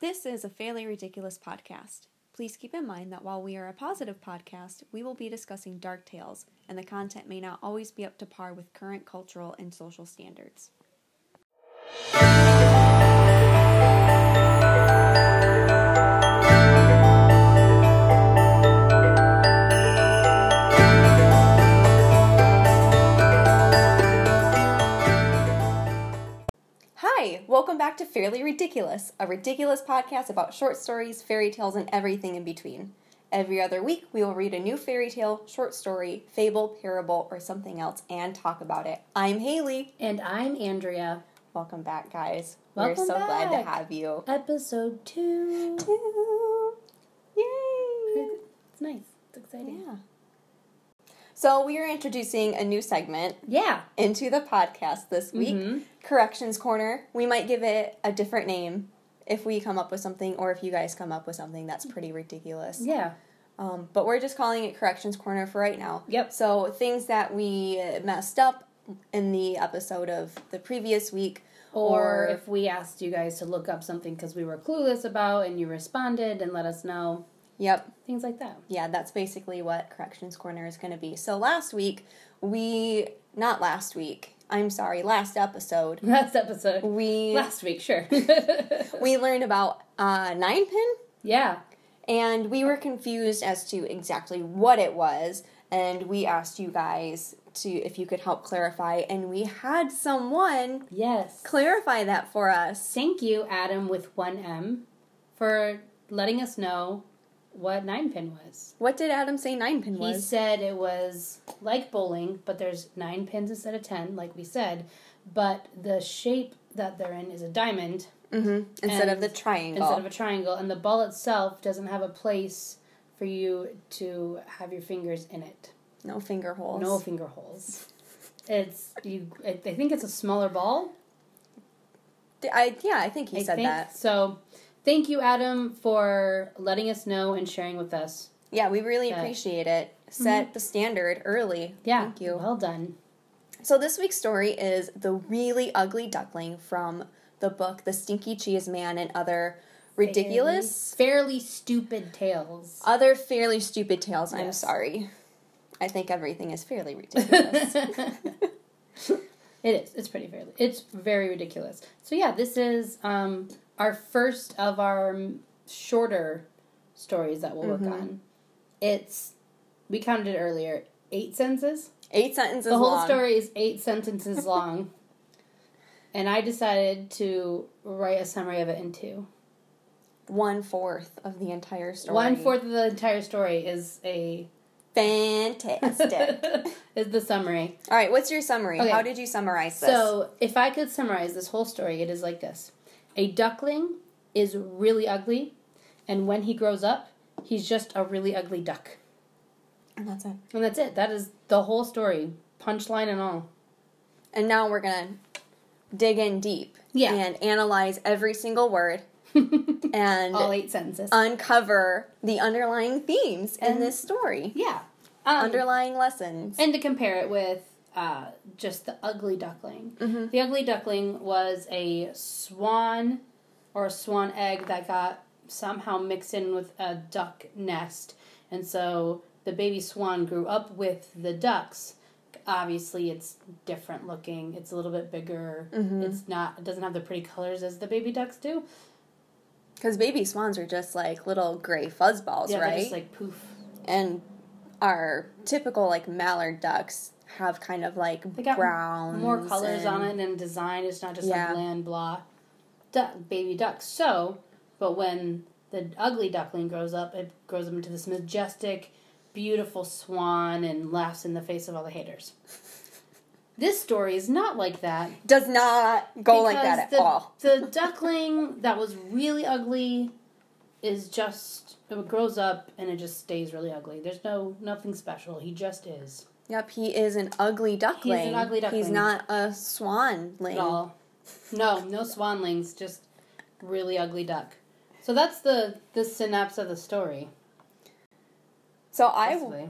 This is a fairly ridiculous podcast. Please keep in mind that while we are a positive podcast, we will be discussing dark tales, and the content may not always be up to par with current cultural and social standards. Welcome back to Fairly Ridiculous, a ridiculous podcast about short stories, fairy tales, and everything in between. Every other week, we will read a new fairy tale, short story, fable, parable, or something else and talk about it. I'm Haley. And I'm Andrea. Welcome back, guys. Welcome We're so glad to have you. Episode two. Two. Yay! It's nice. It's exciting. Yeah. So, we are introducing a new segment Yeah. into the podcast this week Mhm. Corrections Corner. We might give it a different name if we come up with something or if you guys come up with something that's pretty ridiculous. Yeah. Um, but we're just calling it Corrections Corner for right now. Yep. So, things that we messed up in the episode of the previous week. Or, Or- if we asked you guys to look up something because we were clueless about and you responded and let us know. Yep. Things like that. Yeah, that's basically what Corrections Corner is going to be. So, last week, we, not last week, I'm sorry, last episode, Last episode. we Last week, sure. we learned about uh, nine pin yeah. and we were confused as to exactly what it was and we asked you guys to if you could help clarify and we had someone Yes. clarify that for us Thank you, Adam with one M, for letting us know what nine pin was. what did adam say nine pin was? He said it was like bowling, but there's nine pins instead of ten, like we said. But the shape that they're in is a diamond hmm instead of the triangle instead of a triangle, and the ball itself doesn't have a place for you to have your fingers in it. no finger holes No finger holes. It's you. I I think it's a smaller ball. I, yeah i think he I said think that so. Thank you, Adam, for letting us know and sharing with us. yeah we really Yeah. appreciate it set the standard early Yeah, thank you Well done. So this week's story is The Really Ugly Duckling from the book The Stinky Cheese Man and Other Ridiculous fairly stupid tales. Other Fairly Stupid Tales. I'm sorry. I think everything is fairly ridiculous. It is. It's pretty fairly. It's very ridiculous. So yeah, this is um, our first of our shorter stories that we'll work Mm-hmm. on. It's we counted it earlier. Eight sentences. Eight sentences The whole long. story is eight sentences long, and I decided to write a summary of it in two. One fourth of the entire story. One fourth of the entire story is a Fantastic. is the summary. All right, what's your summary? Okay. How did you summarize this? So, if I could summarize this whole story, it is like this A duckling is really ugly, and when he grows up, he's just a really ugly duck. and that's it. And that's it. That is the whole story, punchline and all. And now we're gonna dig in deep. Yeah. And analyze every single word and all eight sentences. uncover the underlying themes in this story. yeah. Um, underlying lessons. and to compare it with uh, just the ugly duckling. Mm-hmm. The ugly duckling was a swan or a swan egg that got somehow mixed in with a duck nest. And so the baby swan grew up with the ducks. Obviously, it's different looking. It's a little bit bigger. Mm-hmm. It's not. It doesn't have the pretty colors as the baby ducks do. Because baby swans are just like little gray fuzzballs, Yeah, right? just like poof. and our typical like mallard ducks have kind of like browns, more colors on it and design. It's not just Yeah. a bland blah. Duck, baby ducks. So, but when the ugly duckling grows up, it grows up into this majestic, beautiful swan and laughs in the face of all the haters. This story is not like that. Does not go like that at the, all. The duckling that was really ugly is just it grows up and it just stays really ugly. There's no nothing special. He just is Yep, he is an ugly duckling. He's an ugly duckling. He's not a swanling. at all. No, no swanlings, just really ugly duck. So that's the the synapse of the story. So I basically.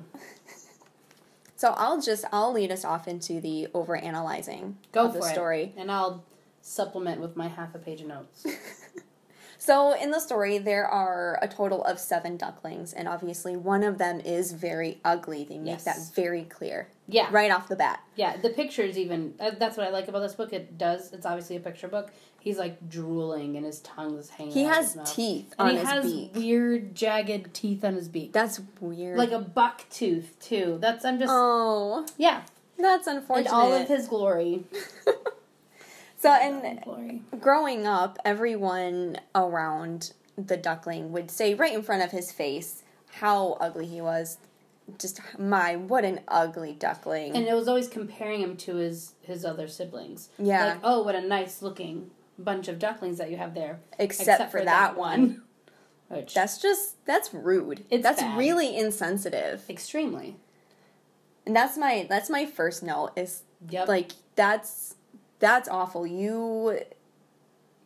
so I'll just I'll lead us off into the over analyzing go of for the it, story. and I'll supplement with my half a page of notes. So in the story, there are a total of seven ducklings, and obviously one of them is very ugly. They make Yes. that very clear Yeah. right off the bat. Yeah, the pictures even uh, that's what I like about this book. It does. It's obviously a picture book. He's like drooling and his tongue is hanging. He has teeth and on he his has beak. weird jagged teeth on his beak, That's weird. like a buck tooth too. That's I'm just oh, yeah. that's In unfortunate. all of his glory. so and growing up, everyone around the duckling would say right in front of his face how ugly he was. Just my what an ugly duckling. And it was always comparing him to his his other siblings. yeah, Like, oh, what a nice looking bunch of ducklings that you have there. except, for, that, one. Which That's just that's rude. It's that's bad. really insensitive. extremely. And that's my that's my first note is Yep. like that's that's awful. You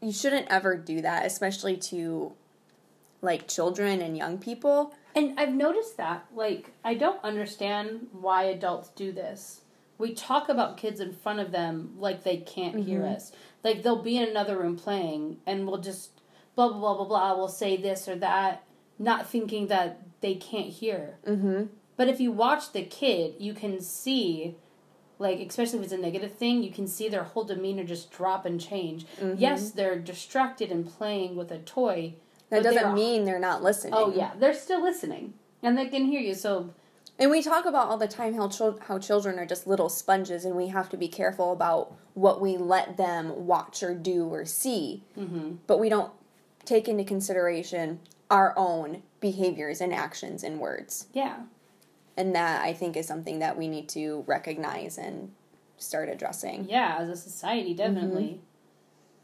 you shouldn't ever do that, especially to like children and young people. And I've noticed that, like, I don't understand why adults do this. We talk about kids in front of them like they can't hear Mhm. us. Like, they'll be in another room playing, and we'll just blah, blah, blah, blah, blah. We'll say this or that, not thinking that they can't hear. Mm-hmm. But if you watch the kid, you can see, like, especially if it's a negative thing, you can see their whole demeanor just drop and change. Mhm. Yes, they're distracted and playing with a toy. That they're- doesn't mean they're not listening. Oh, yeah, they're still listening. And they can hear you, so And we talk about all the time how chil- how children are just little sponges, and we have to be careful about what we let them watch or do or see. hmm But we don't take into consideration our own behaviors and actions and words. Yeah. And that I think is something that we need to recognize and start addressing. Yeah, as a society, mm-hmm. definitely.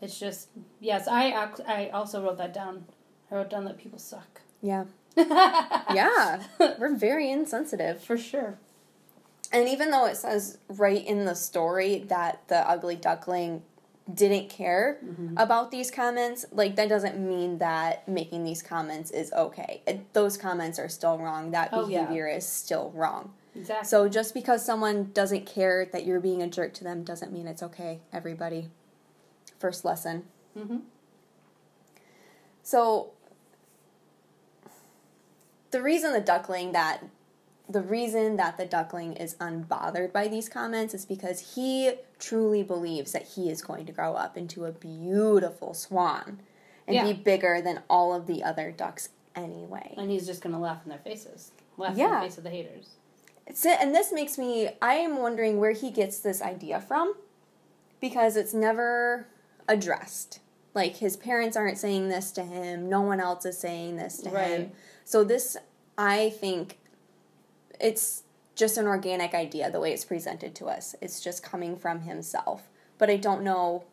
It's just yes. I I also wrote that down. I wrote down that people suck. Yeah, Yeah. We're very insensitive. for sure. And even though it says right in the story that the ugly duckling didn't care Mm-hmm. about these comments, like that doesn't mean that making these comments is okay. It, those comments are still wrong. That Oh, yeah. behavior is still wrong. Exactly. So just because someone doesn't care that you're being a jerk to them doesn't mean it's okay, everybody. First lesson. hmm So the reason the duckling that the reason that the duckling is unbothered by these comments is because he truly believes that he is going to grow up into a beautiful swan and Yeah. be bigger than all of the other ducks anyway. And he's just gonna laugh in their faces, laugh in the face of the haters. And this makes me I am wondering where he gets this idea from because it's never addressed. Like his parents aren't saying this to him, no one else is saying this to him. So this I think it's just an organic idea the way it's presented to us. It's just coming from himself. But I don't know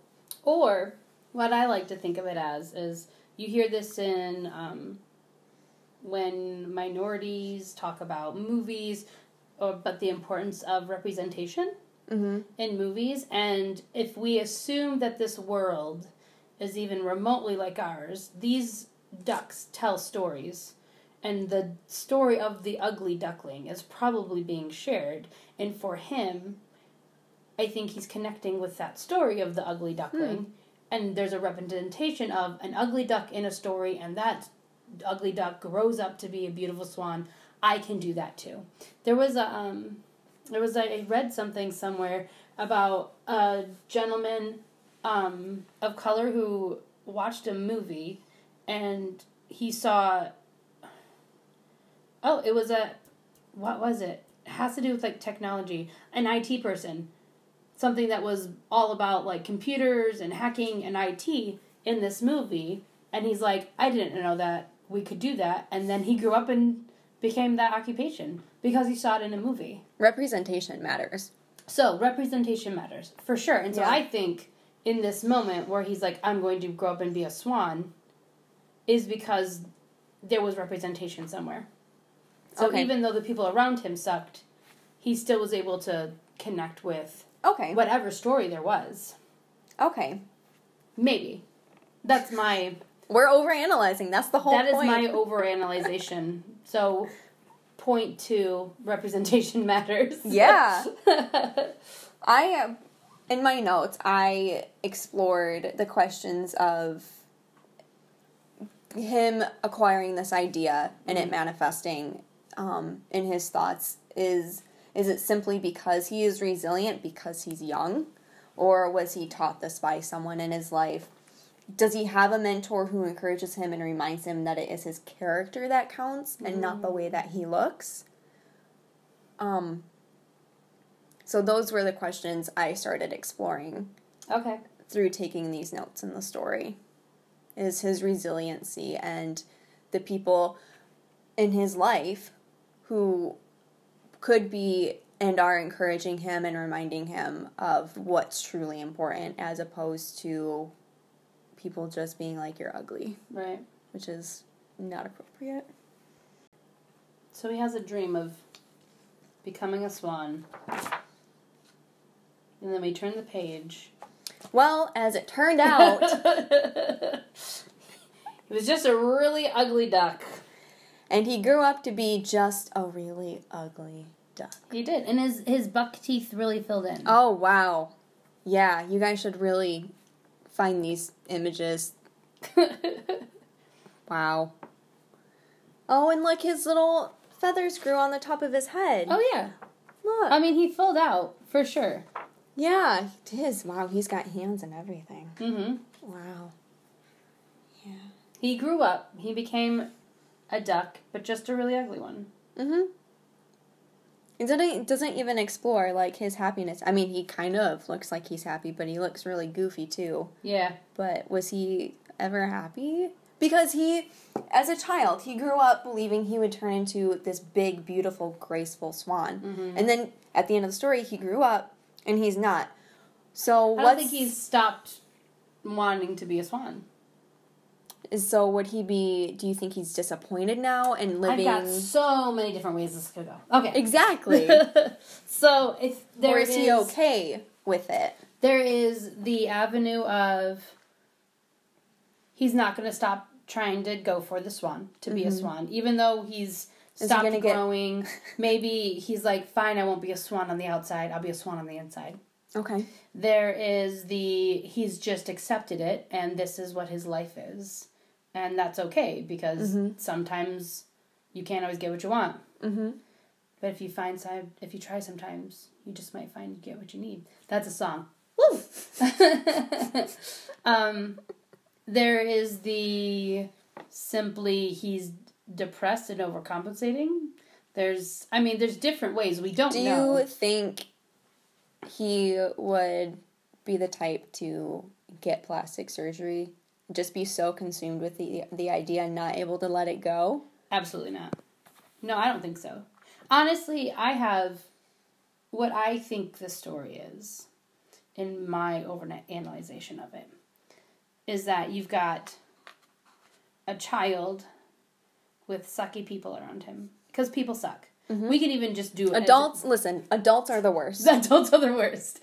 Or what I like to think of it as is you hear this in um, when minorities talk about movies, or but the importance of representation. hmm in movies and if we assume that this world is even remotely like ours these ducks tell stories and the story of the ugly duckling is probably being shared. And for him i think he's connecting with that story of the ugly duckling. And there's a representation of an ugly duck in a story and that ugly duck grows up to be a beautiful swan. I can do that too. There was a um there was a, I read something somewhere about a gentleman um, of color who watched a movie and he saw oh it was a what was it? It has to do with like technology. An IT person. Something that was all about like computers and hacking and IT in this movie. And he's like I didn't know that we could do that. And then he grew up and became that occupation because he saw it in a movie. Representation matters. so representation matters for sure, and so Yeah. I think in this moment where he's like, "I'm going to grow up and be a swan," is because there was representation somewhere. So Okay. even though the people around him sucked, he still was able to connect with Okay. whatever story there was. Okay. Maybe that's my We're overanalyzing. That's the whole that is point. my overanalyzation. so point two representation matters. Yeah. I, in my notes, I explored the questions of him acquiring this idea and it mm-hmm. manifesting um, in his thoughts is is it simply because he is resilient because he's young? Or was he taught this by someone in his life? Does he have a mentor who encourages him and reminds him that it is his character that counts and not the way that he looks? Um so those were the questions i started exploring Okay. through taking these notes in the story. Is his resiliency and the people in his life who could be and are encouraging him and reminding him of what's truly important as opposed to people just being like you're ugly Right. which is not appropriate So he has a dream of becoming a swan. And then we turn the page. well as it turned out it was just a really ugly duck. And he grew up to be just a really ugly duck He did, and his his buck teeth really filled in. Oh wow. Yeah, you guys should really find these images. Wow. Oh, and look, his little feathers grew on the top of his head. oh yeah, look. I mean he filled out for sure. yeah, it is. Wow, he's got hands and everything. Mm hmm Wow. Yeah. He grew up. He became a duck, but just a really ugly one. Mm-hmm. It doesn't, doesn't even explore like his happiness. I mean, he kind of looks like he's happy, but he looks really goofy too. Yeah. But was he ever happy? Because he, as a child, he grew up believing he would turn into this big, beautiful, graceful swan. Mm-hmm. And then at the end of the story, he grew up and he's not. So I don't think he's stopped wanting to be a swan. So would he be? Do you think he's disappointed now and living? I've got so many different ways this could go. Okay. exactly. so if there or is, he okay with it? there is the avenue of he's not going to stop trying to go for the swan to be a mm-hmm. swan even though he's he stopped get- growing maybe he's like fine i won't be a swan on the outside i'll be a swan on the inside Okay. there is the he's just accepted it and this is what his life is and that's okay because sometimes you can't always get what you want. Mm-hmm. but if you find some if you try sometimes you just might find you get what you need. That's a song. Woo! um, there is the simply he's depressed and overcompensating. There's i mean there's different ways. We don't Do know. you think he would be the type to get plastic surgery? Just be so consumed with the the idea and not able to let it go? Absolutely not. No, I don't think so. Honestly, I have what I think the story is in my overnight analyzation of it is that you've got a child with sucky people around him because people suck. Mm-hmm. We can even just do it. as- Adults, listen, adults are the worst. Adults are the worst.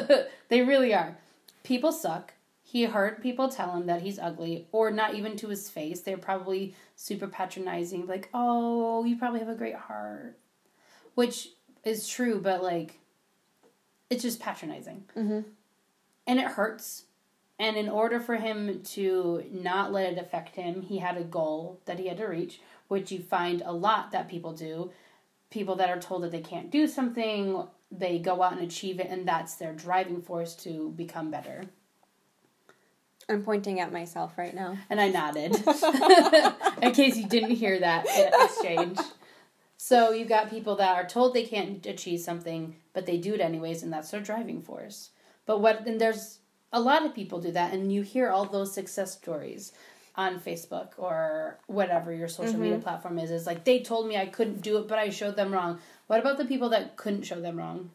they really are. People suck. He heard people tell him that he's ugly, or not even to his face. They're probably super patronizing, like, oh, you probably have a great heart. Which is true, but like, it's just patronizing. Mm-hmm. And it hurts. And in order for him to not let it affect him, he had a goal that he had to reach, which you find a lot that people do. People that are told that they can't do something, they go out and achieve it, and that's their driving force to become better. I'm pointing at myself right now. And I nodded in case you didn't hear that exchange. So you've got people that are told they can't achieve something, but they do it anyways, and that's their driving force. But what and there's a lot of people do that, and you hear all those success stories on Facebook or whatever your social media mm-hmm. platform is. Is like they told me I couldn't do it, but I showed them wrong. What about the people that couldn't show them wrong?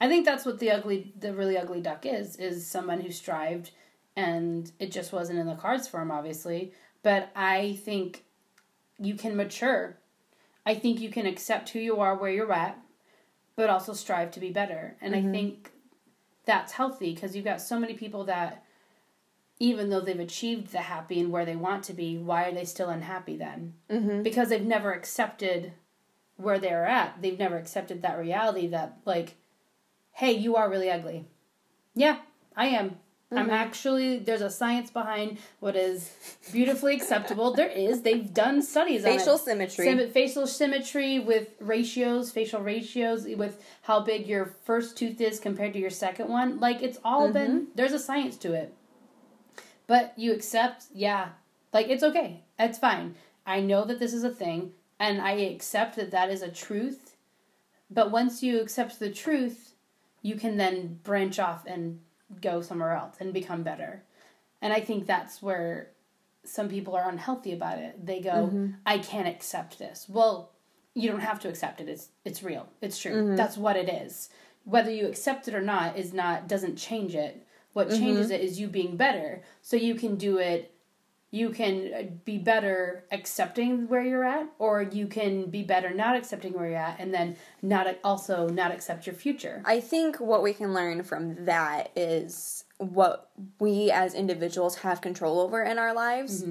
I think that's what the ugly, the really ugly duck is. Is someone who strived and it just wasn't in the cards for him, obviously. But I think you can mature. I think you can accept who you are, where you're at, but also strive to be better. And I think that's healthy because you've got so many people that, even though they've achieved the happy and where they want to be, why are they still unhappy then? Mm-hmm. Because they've never accepted where they're at. They've never accepted that reality that, like, hey, you are really ugly. Yeah, I am. I'm mm-hmm. actually there's a science behind what is beautifully acceptable. There is. They've done studies Facial on. Facial symmetry. Sim- facial symmetry with ratios, facial ratios with how big your first tooth is compared to your second one. Like it's all been mm-hmm. there's a science to it. But you accept, yeah, like it's okay. It's fine. I know that this is a thing and I accept that that is a truth. But once you accept the truth, you can then branch off and go somewhere else and become better. And I think that's where some people are unhealthy about it. They go, mm-hmm. I can't accept this. Well, you don't have to accept it. It's it's real. It's true. Mm-hmm. That's what it is. Whether you accept it or not is not doesn't change it. What mm-hmm. changes it is you being better. So you can do it you can uh, be better accepting where you're at or you can be better not accepting where you're at and then not also not accept your future. I think what we can learn from that is what we as individuals have control over in our lives.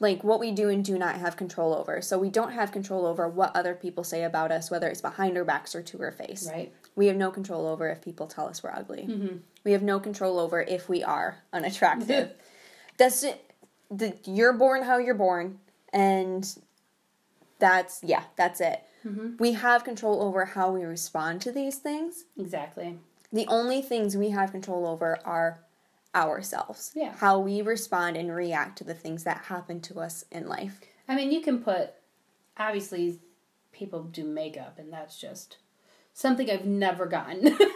Like what we do and do not have control over. So we don't have control over what other people say about us, whether it's behind our backs or to our face. Right. We have no control over if people tell us we're ugly. We have no control over if we are unattractive. That's it. The, you're born how you're born, and that's yeah, that's it. Mm-hmm. We have control over how we respond to these things. Exactly. The only things we have control over are ourselves. Yeah. How we respond and react to the things that happen to us in life. I mean, you can put obviously people do makeup and that's just something I've never gotten.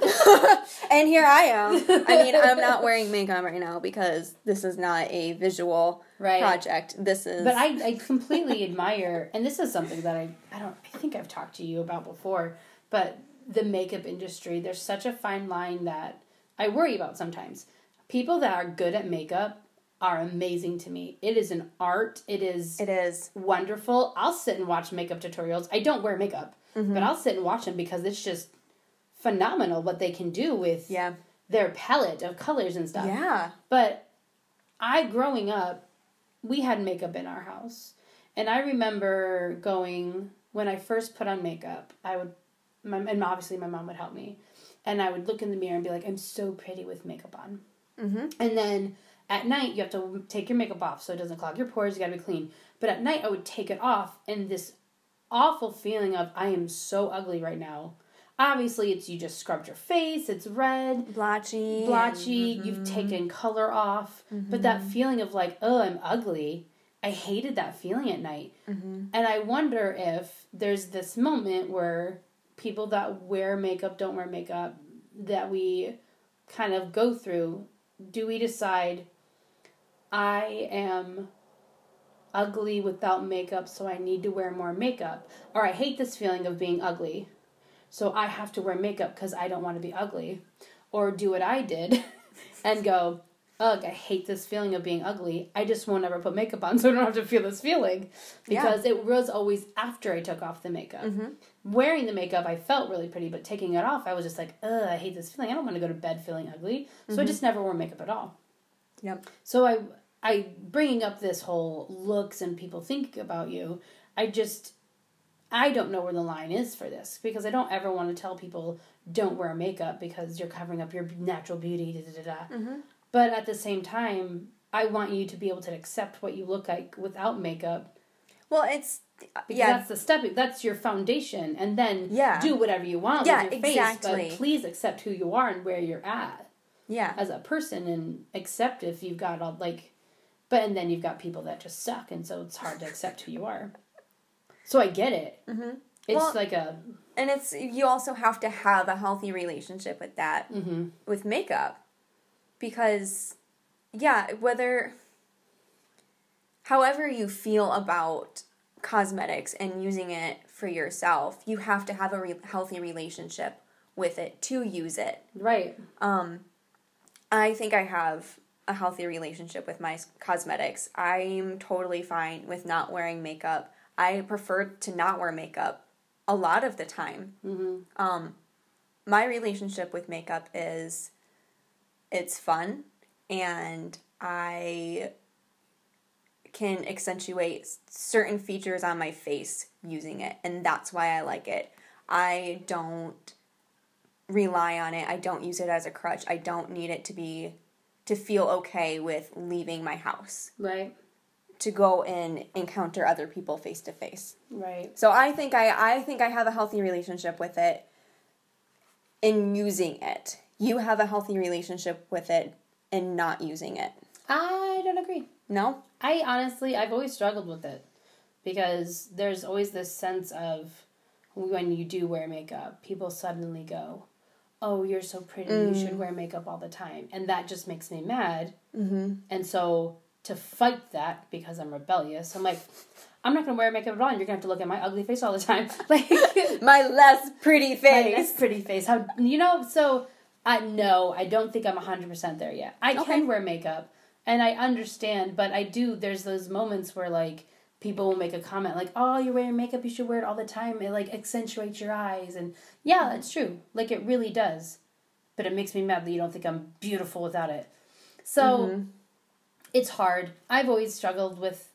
And here I am. I mean, I'm not wearing makeup right now because this is not a visual Right. project. This is But I, I completely admire, and this is something that I, I don't, I think I've talked to you about before, but the makeup industry, there's such a fine line that I worry about sometimes. People that are good at makeup are amazing to me. It is an art. It is it is. wonderful. I'll sit and watch makeup tutorials. I don't wear makeup, Mm-hmm. but I'll sit and watch them because it's just phenomenal what they can do with Yeah. their palette of colors and stuff. Yeah. But I, growing up, we had makeup in our house. And I remember going, when I first put on makeup, I would, my, and obviously my mom would help me. And I would look in the mirror and be like, I'm so pretty with makeup on. Mm-hmm. And then at night, you have to take your makeup off so it doesn't clog your pores. You gotta be clean. But at night, I would take it off, and this awful feeling of I am so ugly right now. Obviously, it's you just scrubbed your face. It's red, Blotchy. blotchy. You've mm-hmm. taken color off, but that mm-hmm. feeling of like, oh, I'm ugly. I hated that feeling at night, mm-hmm. and I wonder if there's this moment where people that wear makeup don't wear makeup that we kind of go through do we decide I am ugly without makeup, so I need to wear more makeup? Or I hate this feeling of being ugly, so I have to wear makeup because I don't want to be ugly? Or do what I did and go, ugh, I hate this feeling of being ugly. I just won't ever put makeup on so I don't have to feel this feeling. Because it was always after I took off the makeup. Hmm. Wearing the makeup, I felt really pretty, but taking it off, I was just like, ugh, I hate this feeling. I don't want to go to bed feeling ugly. So I just never wore makeup at all. Yep. So I, I bringing up this whole looks and people think about you. I just, I don't know where the line is for this because I don't ever want to tell people don't wear makeup because you're covering up your natural beauty. Da, da, da, da. Mm-hmm. But at the same time, I want you to be able to accept what you look like without makeup Well, it's uh, because yeah. that's the step. That's your foundation, and then Yeah. do whatever you want Yeah, with your face. exactly. But please accept who you are and where you're at Yeah. as a person and accept if you've got all like but and then you've got people that just suck and so it's hard to accept who you are so i get it Mm-hmm. it's Well- like a And it's you also have to have a healthy relationship with that mhm. with makeup because yeah, whether however you feel about cosmetics and using it for yourself, you have to have a re- healthy relationship with it to use it. right Um, I think I have a healthy relationship with my cosmetics. I'm totally fine with not wearing makeup. I prefer to not wear makeup a lot of the time. mm-hmm. Um, my relationship with makeup is it's fun and I can accentuate certain features on my face using it, and that's why I like it. I don't rely on it. I don't use it as a crutch. I don't need it to be to feel okay with leaving my house Right. to go and encounter other people face to face. Right. So I think I I think I have a healthy relationship with it in using it. You have a healthy relationship with it in not using it. I don't agree. No? I honestly, I've always struggled with it because there's always this sense of when you do wear makeup, people suddenly go, "Oh, you're so pretty. You should wear makeup all the time," and that just makes me mad. Mm-hmm. And so to fight that because I'm rebellious, I'm like, I'm not gonna wear makeup at all. and You're gonna have to look at my ugly face all the time, like My less pretty face. my nice pretty face. How you know? So I no, I don't think I'm hundred percent there yet. I Okay. can wear makeup, and I understand, but I do. There's those moments where like people will make a comment like, "Oh, you're wearing makeup. You should wear it all the time. It like accentuates your eyes." And yeah, that's true. Like it really does. But it makes me mad that you don't think I'm beautiful without it. So it's hard. I've always struggled with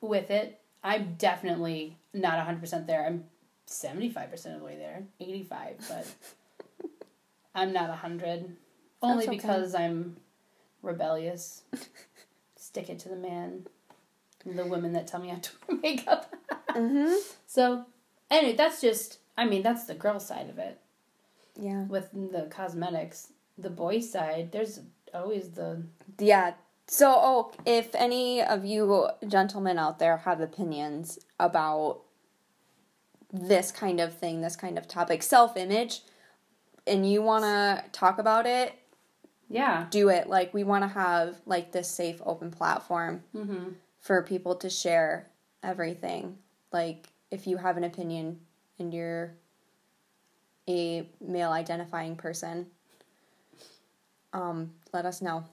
with it. I'm definitely not 100% there. I'm 75% of the way there. 85, but I'm not 100. Only okay. because I'm rebellious. Stick it to the man. And the women that tell me I have to wear makeup. Mhm. So, anyway, that's just I mean, that's the girl side of it Yeah. with the cosmetics. The boy side, there's always the Yeah. So, oh, if any of you gentlemen out there have opinions about this kind of thing, this kind of topic, self image, and you want to talk about it, yeah. do it. Like, we want to have like this safe, open platform Mm-hmm. for people to share everything. Like, if you have an opinion and you're a male identifying person, um, let us know.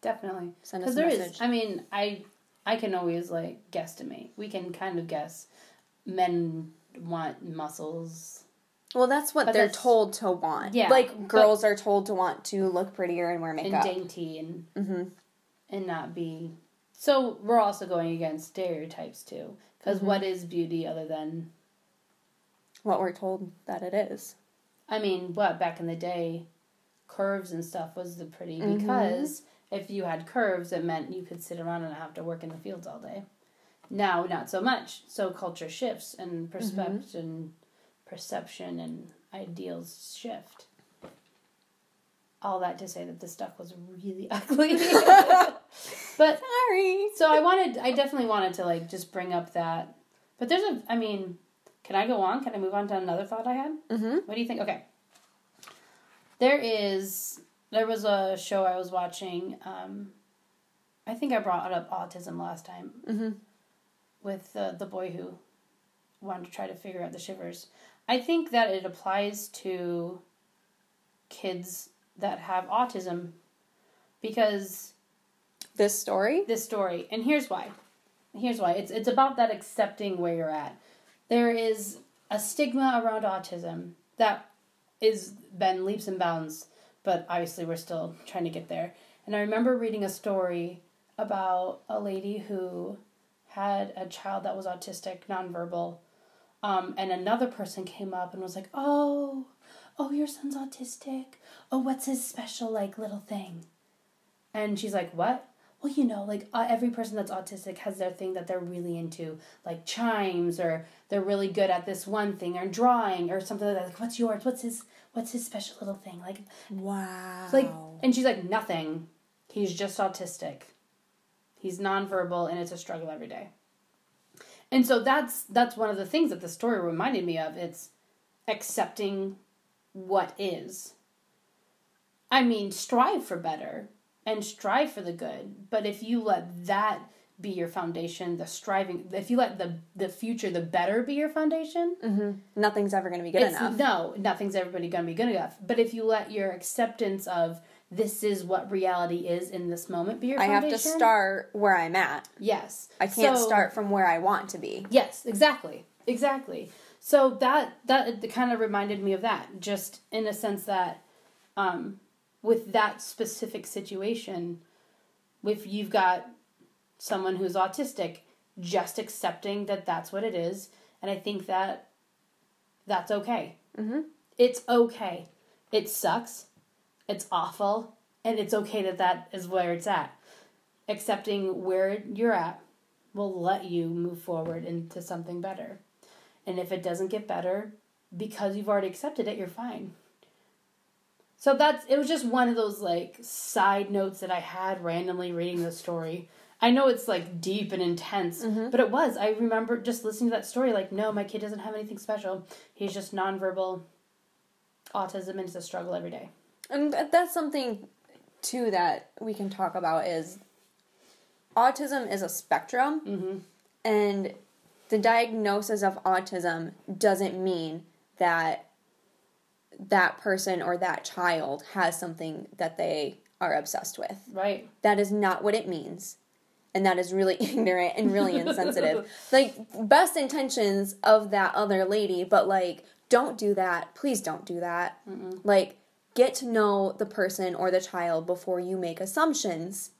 Definitely. Send us a there is. message. I mean, I I can always like guesstimate. We can kind of guess. Men want muscles. Well, that's what But they're that's- told to want. Yeah, like girls are told to want to look prettier and wear and makeup. dainty and hmm and not be. So we're also going against stereotypes too. Because Mm-hmm. what is beauty other than? What we're told that it is. I mean, what back in the day, curves and stuff was the pretty Mm-hmm. because if you had curves, it meant you could sit around and not have to work in the fields all day. Now, not so much. So culture shifts and perspective Mm-hmm. and perception and ideals shift. All that to say that this stuff was really ugly. but Sorry. so I wanted, I definitely wanted to like just bring up that. But there's a, I mean, can I go on? Can I move on to another thought I had? Mm-hmm. What do you think? Okay. There is, there was a show I was watching. Um, I think I brought up autism last time Mm-hmm. with uh, the boy who wanted to try to figure out the shivers. I think that it applies to kids that have autism because This story. this story and here's why here's why it's it's about that accepting where you're at there is a stigma around autism that is been leaps and bounds but obviously we're still trying to get there. And i remember reading a story about a lady who had a child that was autistic nonverbal um, and another person came up and was like oh oh your son's autistic. Oh what's his special like little thing? And she's like, "What?" Well, you know, like uh, every person that's autistic has their thing that they're really into, like chimes, or they're really good at this one thing, or drawing, or something like that. Like, what's yours? What's his? What's his special little thing? Like, Wow. like, and she's like, nothing. He's just autistic. He's nonverbal, and it's a struggle every day. And so that's that's one of the things that the story reminded me of. It's accepting what is. I mean, strive for better and strive for the good. But if you let that be your foundation, the striving, if you let the the future, the better be your foundation, hmm Nothing's ever going to be good it's, enough. No, nothing's everybody gonna be good enough. But if you let your acceptance of this is what reality is in this moment be your foundation. I foundation. have to start where I'm at. Yes. I can't So- start from where I want to be. Yes, exactly. Exactly. So that that kind of reminded me of that, just in a sense that um, with that specific situation, if you've got someone who's autistic, just accepting that that's what it is, and I think that that's okay. Mm-hmm. It's okay. It sucks. It's awful. and it's okay that that is where it's at. Accepting where you're at will let you move forward into something better. And if it doesn't get better, because you've already accepted it, you're fine. So that's it was just one of those like side notes that I had randomly reading the story. I know it's like deep and intense, Mm-hmm. but it was. I remember just listening to that story like no, my kid doesn't have anything special. He's just nonverbal autism and it's a struggle every day. And that's something too that we can talk about is autism is a spectrum Mm-hmm. and the diagnosis of autism doesn't mean that that person or that child has something that they are obsessed with. Right. That is not what it means. And that is really ignorant and really insensitive. like, best intentions of that other lady, but like, don't do that. Please don't do that. Like, get to know the person or the child before you make assumptions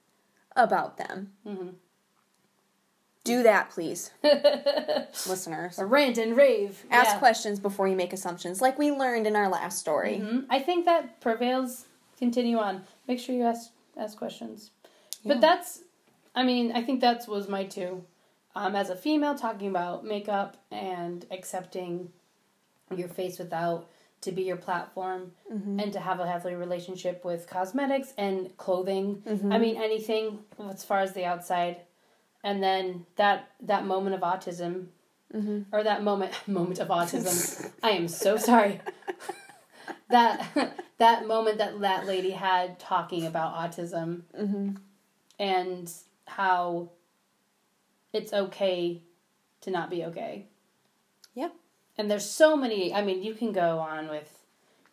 about them. Mm-hmm. Do that, please, listeners. A rant and rave. Ask Yeah. questions before you make assumptions, like we learned in our last story. Mhm. I think that prevails. Continue on. Make sure you ask ask questions. Yeah. But that's, I mean, I think that was my two. Um, as a female, talking about makeup and accepting your face without to be your platform and to have a healthy relationship with cosmetics and clothing. I mean, anything as far as the outside. And then that that moment of autism, mm-hmm. or that moment moment of autism. I am so sorry. that that moment that that lady had talking about autism mm-hmm. and how it's okay to not be okay. Yeah. And there's so many, I mean, you can go on with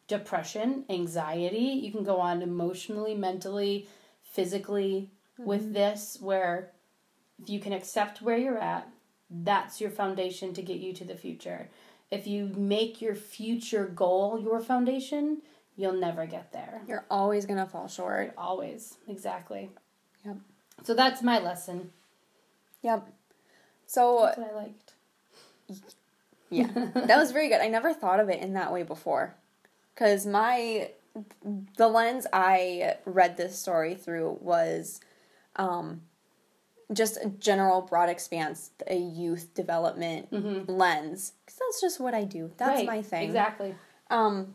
depression, anxiety, you can go on emotionally, mentally, physically with mm-hmm. this where if you can accept where you're at, that's your foundation to get you to the future. If you make your future goal your foundation, you'll never get there. You're always going to fall short. Always. Exactly. Yep. So that's my lesson. Yep. So, That's what I liked. yeah, that was very good. I never thought of it in that way before. Because my, the lens I read this story through was um, just a general broad expanse, a youth development mm-hmm. lens. Because that's just what I do. That's Right, my thing. Exactly. Um,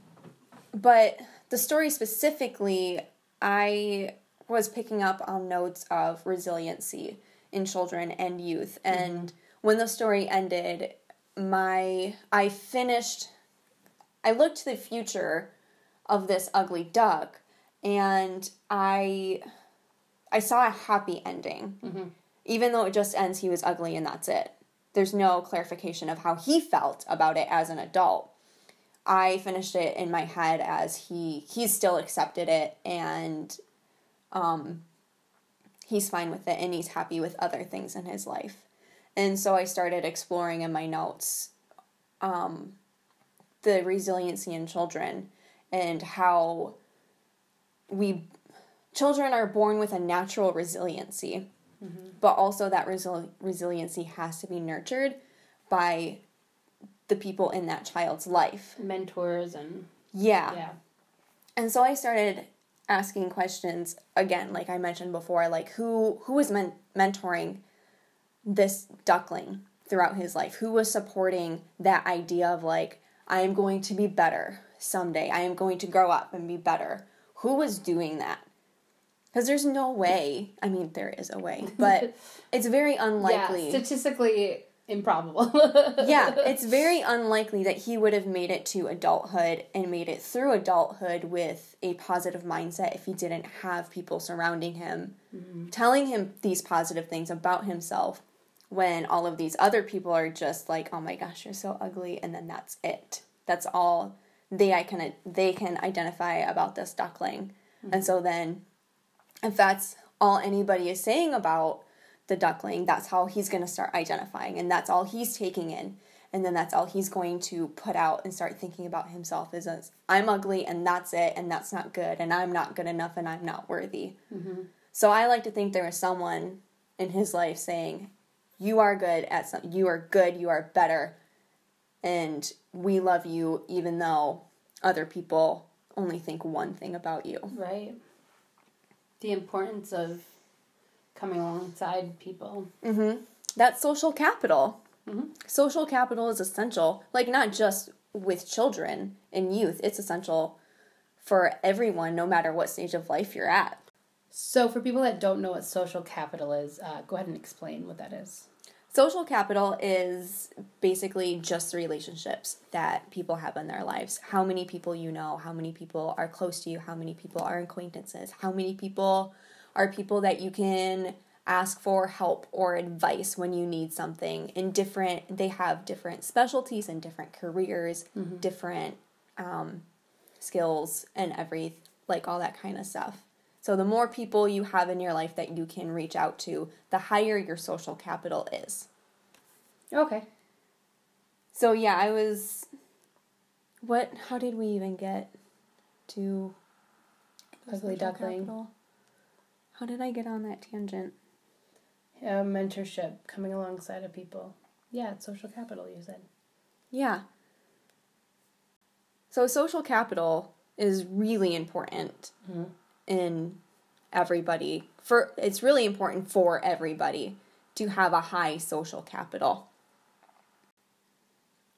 but the story specifically, I was picking up on notes of resiliency in children and youth. Mm-hmm. And when the story ended, my I finished. I looked to the future of this ugly duck, and I I saw a happy ending. Mm-hmm. Even though it just ends, he was ugly, and that's it. There's no clarification of how he felt about it as an adult. I finished it in my head as he he's still accepted it and um he's fine with it and he's happy with other things in his life. And so I started exploring in my notes um the resiliency in children and how we children are born with a natural resiliency. Mm-hmm. But also that resil- resiliency has to be nurtured by the people in that child's life. Mentors and Yeah. yeah. And so I started asking questions again, like I mentioned before, like who who was men- mentoring this duckling throughout his life? Who was supporting that idea of like I am going to be better someday. I am going to grow up and be better. Who was doing that? Because there's no way. I mean, there is a way, but it's very unlikely. Yeah, statistically improbable. yeah, it's very unlikely that he would have made it to adulthood and made it through adulthood with a positive mindset if he didn't have people surrounding him mm-hmm. telling him these positive things about himself when all of these other people are just like, "Oh my gosh, you're so ugly," and then that's it. That's all they I can they can identify about this duckling. And mm-hmm. so then if that's all anybody is saying about the duckling, that's how he's going to start identifying, and that's all he's taking in. And then that's all he's going to put out and start thinking about himself is as I'm ugly and that's it, and that's not good, and I'm not good enough, and I'm not worthy. Mm-hmm. So I like to think there is someone in his life saying, "You are good at some. You are good. You are better, and we love you, even though other people only think one thing about you." right. The importance of coming alongside people. Mm-hmm. That's social capital. Mhm. Social capital is essential, like not just with children and youth, it's essential for everyone, no matter what stage of life you're at. So, for people that don't know what social capital is, uh, go ahead and explain what that is. Social capital is basically just the relationships that people have in their lives. How many people you know, how many people are close to you, how many people are acquaintances, how many people are people that you can ask for help or advice when you need something. In different, they have different specialties and different careers, different um, skills, and every like all that kind of stuff. So the more people you have in your life that you can reach out to, the higher your social capital is. Okay. So yeah, I was what how did we even get to Ugly social duckling. capital? How did I get on that tangent? Uh, mentorship, coming alongside of people. Yeah, it's social capital, you said. Yeah. So social capital is really important Mhm. In everybody. For it's really important for everybody to have a high social capital.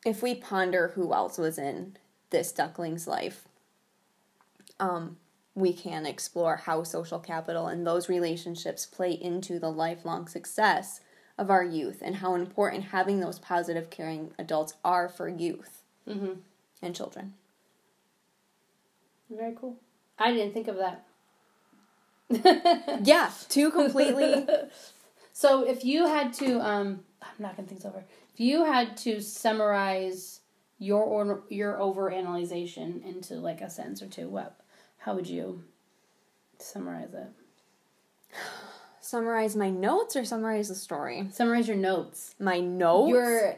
If we ponder who else was in this duckling's life, um, we can explore how social capital and those relationships play into the lifelong success of our youth and how important having those positive, caring adults are for youth Mm-hmm. and children. Very cool. I didn't think of that. Yeah, two completely. So if you had to, um, I'm knocking things over. If you had to summarize your or, your over analyzation into like a sentence or two, what? How would you summarize it? summarize my notes or summarize the story? Summarize your notes. My notes. Your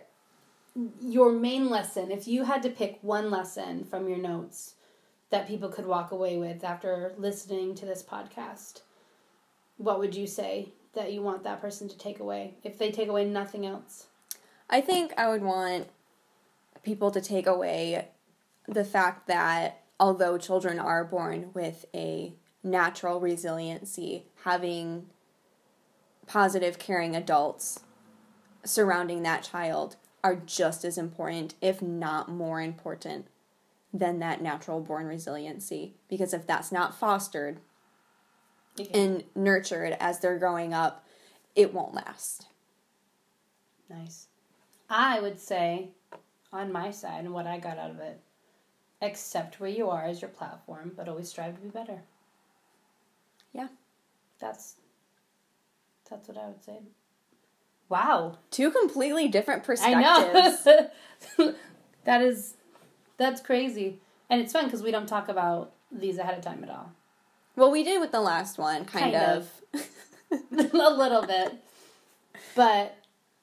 your main lesson. If you had to pick one lesson from your notes that people could walk away with after listening to this podcast, what would you say that you want that person to take away if they take away nothing else? I think I would want people to take away the fact that although children are born with a natural resiliency, having positive, caring adults surrounding that child are just as important, if not more important, than that natural born resiliency. Because if that's not fostered and nurtured as they're growing up, it won't last. Nice. I would say, on my side, and what I got out of it, accept where you are as your platform, but always strive to be better. Yeah. That's that's what I would say. Wow. Two completely different I perspectives. know. that is that's crazy. And it's fun because we don't talk about these ahead of time at all. Well, we did with the last one, kind, Kind of. a little bit. But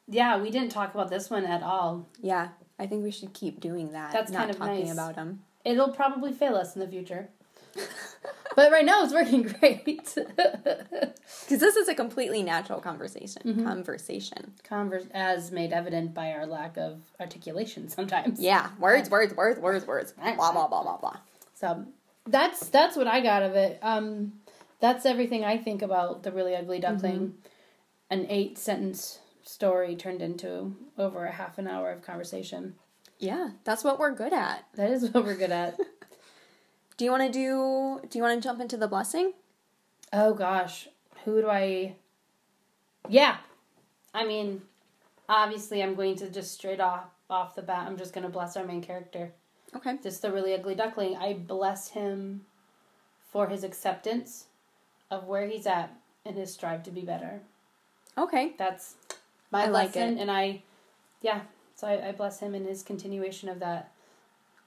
yeah, we didn't talk about this one at all. yeah, I think we should keep doing that. That's not kind of talking nice. about them. It'll probably fail us in the future. but right now it's working great. Because this is a completely natural conversation. Mm-hmm. Conversation. Converse as made evident by our lack of articulation sometimes. Yeah, words, words, words, words, words. Blah blah blah blah blah. So that's that's what I got of it. Um, that's everything I think about the really ugly duckling. An eight sentence story turned into over a half an hour of conversation. Yeah, that's what we're good at. That is what we're good at. Do you want to do? Do you want to jump into the blessing? oh gosh, who do I? Yeah, I mean, obviously I'm going to just straight off off the bat. I'm just going to bless our main character. Okay. just the really ugly duckling. I bless him for his acceptance of where he's at and his strive to be better. Okay. That's my I like lesson, it. and I, yeah. So I, I bless him in his continuation of that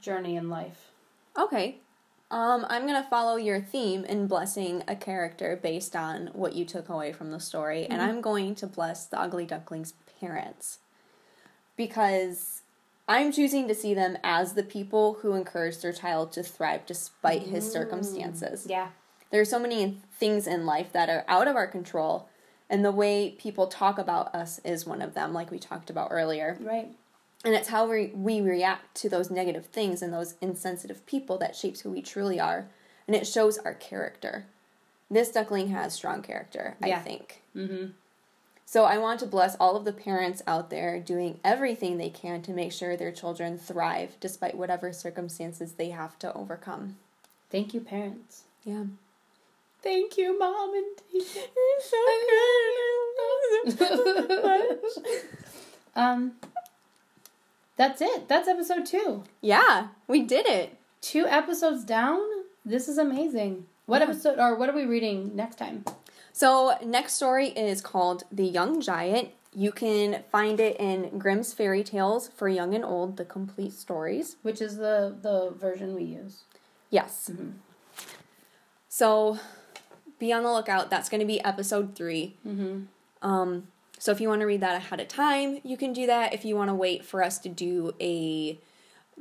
journey in life. Okay. Um, I'm gonna follow your theme in blessing a character based on what you took away from the story, and I'm going to bless the ugly duckling's parents because I'm choosing to see them as the people who encourage their child to thrive despite his circumstances. Yeah, There are so many things in life that are out of our control, and the way people talk about us is one of them, like we talked about earlier. right. And it's how we, we react to those negative things and those insensitive people that shapes who we truly are. And it shows our character. this duckling has strong character, I think. Mm-hmm. So I want to bless all of the parents out there doing everything they can to make sure their children thrive despite whatever circumstances they have to overcome. Thank you, parents. Yeah. Thank you, mom and teacher. um, that's it. That's episode two. yeah, we did it. Two episodes down. This is amazing. What Yeah. episode or what are we reading next time? So, next story is called The Young Giant. You can find it in Grimm's Fairy Tales for Young and Old, the complete stories. Which is the the version we use. Yes. So, be on the lookout. That's going to be episode three. Mm-hmm. Um, so, if you want to read that ahead of time, you can do that. If you want to wait for us to do a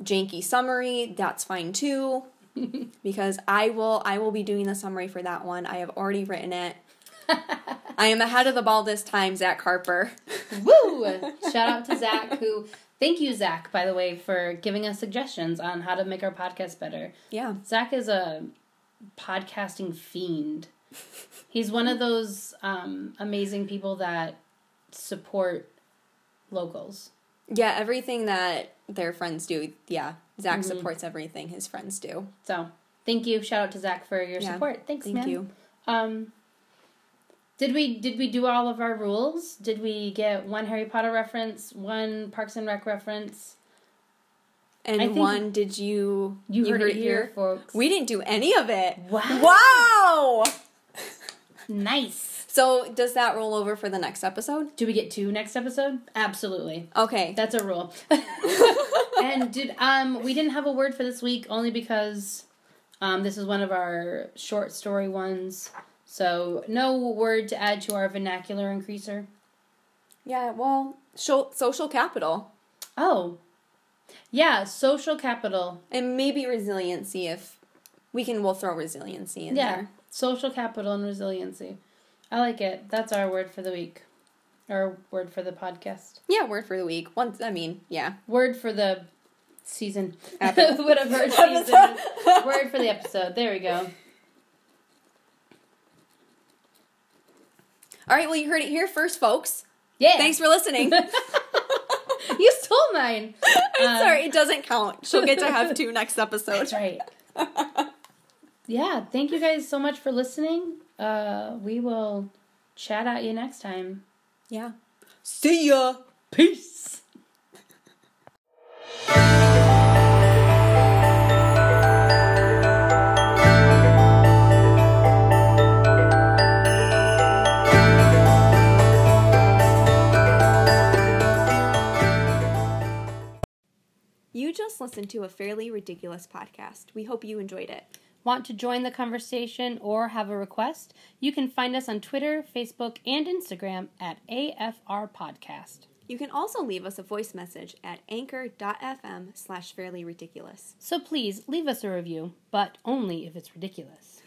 janky summary, that's fine too. because I will I will be doing the summary for that one. I have already written it. I am ahead of the ball this time, Zach Harper. Woo! Shout out to Zach who thank you, Zach, by the way, for giving us suggestions on how to make our podcast better. Yeah. Zach is a podcasting fiend. He's one of those um, amazing people that support locals. Yeah, everything that their friends do. Yeah, Zach Mhm. supports everything his friends do. So thank you. Shout out to Zach for your Yeah. support. Thanks, Thank man. you. Um, did we did we do all of our rules? Did we get one Harry Potter reference, one Parks and Rec reference? And one, did you You, heard, it here, folks. We didn't do any of it. wow, Wow. nice. So does that roll over for the next episode? Do we get two next episode? Absolutely. Okay. That's a rule. and did um we didn't have a word for this week only because um this is one of our short story ones. So no word to add to our vernacular increaser. Yeah. Well, social capital Oh. Yeah, social capital. and maybe resiliency if we can. We'll throw resiliency in yeah. there. Social capital and resiliency. I like it. That's our word for the week. Or word for the podcast. Yeah. Word for the week. Once. I mean, yeah. Word for the season. Whatever season. word for the episode. There we go. All right. Well, you heard it here first, folks. Yeah. Thanks for listening. you stole mine. I'm Um, sorry, it doesn't count. She'll get to have two next episode. That's right. Yeah, thank you guys so much for listening. Uh, we will chat at you next time. Yeah. See ya. Peace. You just listened to a fairly ridiculous podcast. We hope you enjoyed it. Want to join the conversation or have a request? You can find us on Twitter, Facebook, and Instagram at AFR Podcast. You can also leave us a voice message at anchor.fm slash fairly ridiculous. So please leave us a review, but only if it's ridiculous.